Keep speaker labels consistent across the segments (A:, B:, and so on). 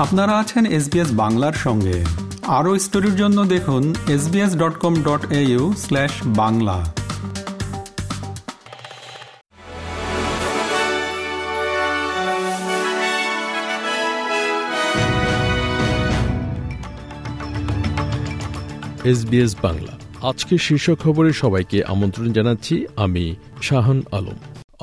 A: আপনারা আছেন এসবিএস বাংলার সঙ্গে। আরও স্টোরির জন্য দেখুন SBS dot com dot au slash Bangla.
B: SBS Bangla. আজকে শীর্ষ খবরে সবাইকে আমন্ত্রণ জানাচ্ছি আমি শাহান আলম।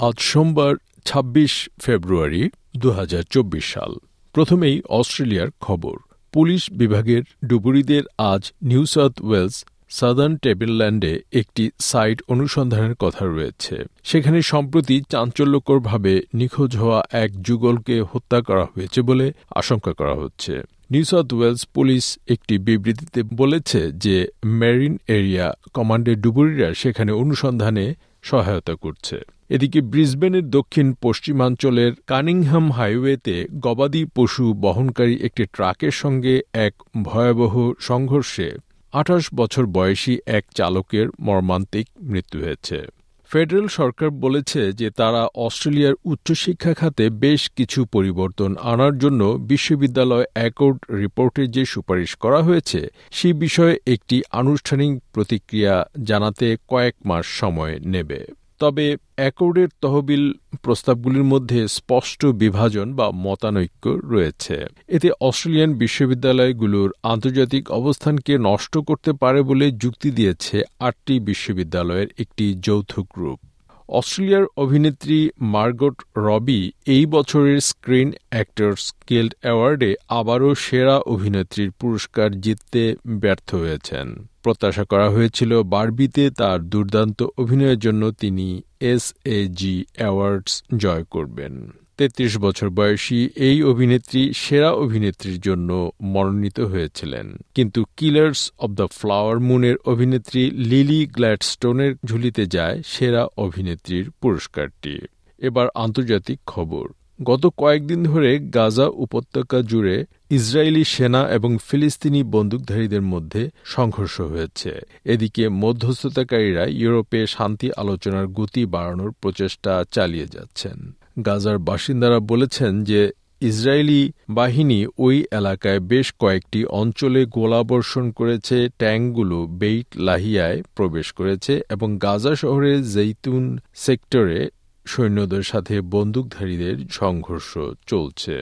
B: আজ সোমবার ২৬ ফেব্রুয়ারি দু হাজার চব্বিশ সাল। প্রথমেই অস্ট্রেলিয়ার খবর। পুলিশ বিভাগের ডুবুরিদের আজ নিউ সাউথ ওয়েলস সাদার্ন টেবিলল্যান্ডে একটি সাইট অনুসন্ধানের কথা রয়েছে। সেখানে সম্প্রতি চাঞ্চল্যকরভাবে নিখোঁজ হওয়া এক যুগলকে হত্যা করা হয়েছে বলে আশঙ্কা করা হচ্ছে। নিউ সাউথ ওয়েলস পুলিশ একটি বিবৃতিতে বলেছে যে মেরিন এরিয়া কমান্ডের ডুবুরিরা সেখানে অনুসন্ধানে সহায়তা করছে। এদিকে ব্রিসবেনের দক্ষিণ পশ্চিমাঞ্চলের কানিংহাম হাইওয়েতে গবাদি পশু বহনকারী একটি ট্রাকের সঙ্গে এক ভয়াবহ সংঘর্ষে আঠাশ বছর বয়সী এক চালকের মর্মান্তিক মৃত্যু হয়েছে। ফেডারেল সরকার বলেছে যে তারা অস্ট্রেলিয়ার উচ্চশিক্ষা খাতে বেশ কিছু পরিবর্তন আনার জন্য বিশ্ববিদ্যালয় অ্যাকর্ড রিপোর্টে যে সুপারিশ করা হয়েছে, সে বিষয়ে একটি আনুষ্ঠানিক প্রতিক্রিয়া জানাতে কয়েক মাস সময় নেবে। তবে অ্যাকর্ডের তহবিল প্রস্তাবগুলির মধ্যে স্পষ্ট বিভাজন বা মতানৈক্য রয়েছে। এতে অস্ট্রেলিয়ান বিশ্ববিদ্যালয়গুলোর আন্তর্জাতিক অবস্থানকে নষ্ট করতে পারে বলে যুক্তি দিয়েছে আটটি বিশ্ববিদ্যালয়ের একটি যৌথ গ্রুপ। অস্ট্রেলিয়ার অভিনেত্রী মার্গট রবি এই বছরের স্ক্রিন অ্যাক্টর্স গিল্ড অ্যাওয়ার্ডে আবারও সেরা অভিনেত্রীর পুরস্কার জিততে ব্যর্থ হয়েছেন। প্রত্যাশা করা হয়েছিল বারবিতে তার দুর্দান্ত অভিনয়ের জন্য তিনি এস এ জি অ্যাওয়ার্ডস জয় করবেন। তেত্রিশ বছর বয়সী এই অভিনেত্রী সেরা অভিনেত্রীর জন্য মনোনীত হয়েছিলেন। কিন্তু কিলার্স অব দ্য ফ্লাওয়ার মুনের অভিনেত্রী লিলি গ্ল্যাডস্টোনের ঝুলিতে যায় সেরা অভিনেত্রীর পুরস্কারটি। এবার আন্তর্জাতিক খবর। গত কয়েকদিন ধরে গাজা উপত্যকা জুড়ে ইসরায়েলি সেনা এবং ফিলিস্তিনি বন্দুকধারীদের মধ্যে সংঘর্ষ হয়েছে। এদিকে মধ্যস্থতাকারীরা ইউরোপে শান্তি আলোচনার গতি বাড়ানোর প্রচেষ্টা চালিয়ে যাচ্ছেন। গাজার বাসিন্দারা বলেছেন যে ইসরায়েলি বাহিনী ওই এলাকায় বেশ কয়েকটি অঞ্চলে গোলাবর্ষণ করেছে, ট্যাঙ্কগুলো বেইট লাহিয়ায় প্রবেশ করেছে এবং গাজা শহরের জেইতুন সেক্টরে সৈন্যদের সাথে বন্দুকধারীদের সংঘর্ষ চলছে।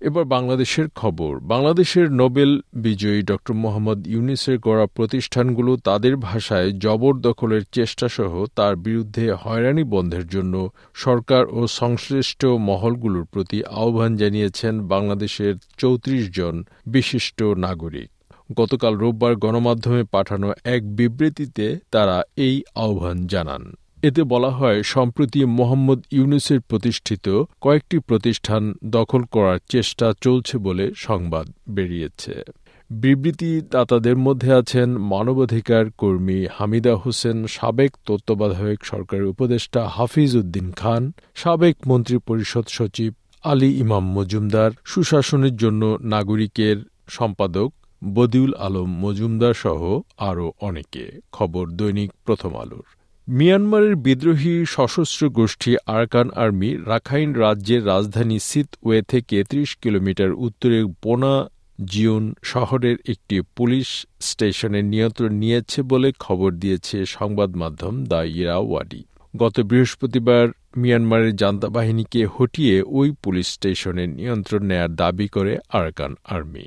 B: এবার বাংলাদেশের খবর। বাংলাদেশের নোবেল বিজয়ী ড. মোহাম্মদ ইউনিসের গড়া প্রতিষ্ঠানগুলো তাদের ভাষায় জবরদখলের চেষ্টাসহ তার বিরুদ্ধে হয়রানি বন্ধের জন্য সরকার ও সংশ্লিষ্ট মহলগুলোর প্রতি আহ্বান জানিয়েছেন বাংলাদেশের চৌত্রিশ জন বিশিষ্ট নাগরিক। গতকাল রোববার গণমাধ্যমে পাঠানো এক বিবৃতিতে তারা এই আহ্বান জানান। এতে বলা হয়, সম্প্রতি মোহাম্মদ ইউনুসের প্রতিষ্ঠিত কয়েকটি প্রতিষ্ঠান দখল করার চেষ্টা চলছে বলে সংবাদ বেরিয়েছে। বিবৃতি বিবৃতিদাতাদের মধ্যে আছেন মানবাধিকার কর্মী হামিদা হোসেন, সাবেক তত্ত্বাবধায়ক সরকারের উপদেষ্টা হাফিজ উদ্দিন খান, সাবেক মন্ত্রী পরিষদ সচিব আলী ইমাম মজুমদার, সুশাসনের জন্য নাগরিকের সম্পাদক বদিউল আলম মজুমদার সহ আরও অনেকে। খবর দৈনিক প্রথম আলোর। মিয়ানমারের বিদ্রোহী সশস্ত্র গোষ্ঠী আরকান আর্মি রাখাইন রাজ্যের রাজধানী সিতওয়ে থেকে ত্রিশ কিলোমিটার উত্তরে বোনা জিওন শহরের একটি পুলিশ স্টেশনের নিয়ন্ত্রণ নিয়েছে বলে খবর দিয়েছে সংবাদ মাধ্যম দ্য ইরাওয়াডি। গত বৃহস্পতিবার মিয়ানমারের জান্তা বাহিনীকে হটিয়ে ওই পুলিশ স্টেশনের নিয়ন্ত্রণ নেয়ার দাবি করে আরকান আর্মি।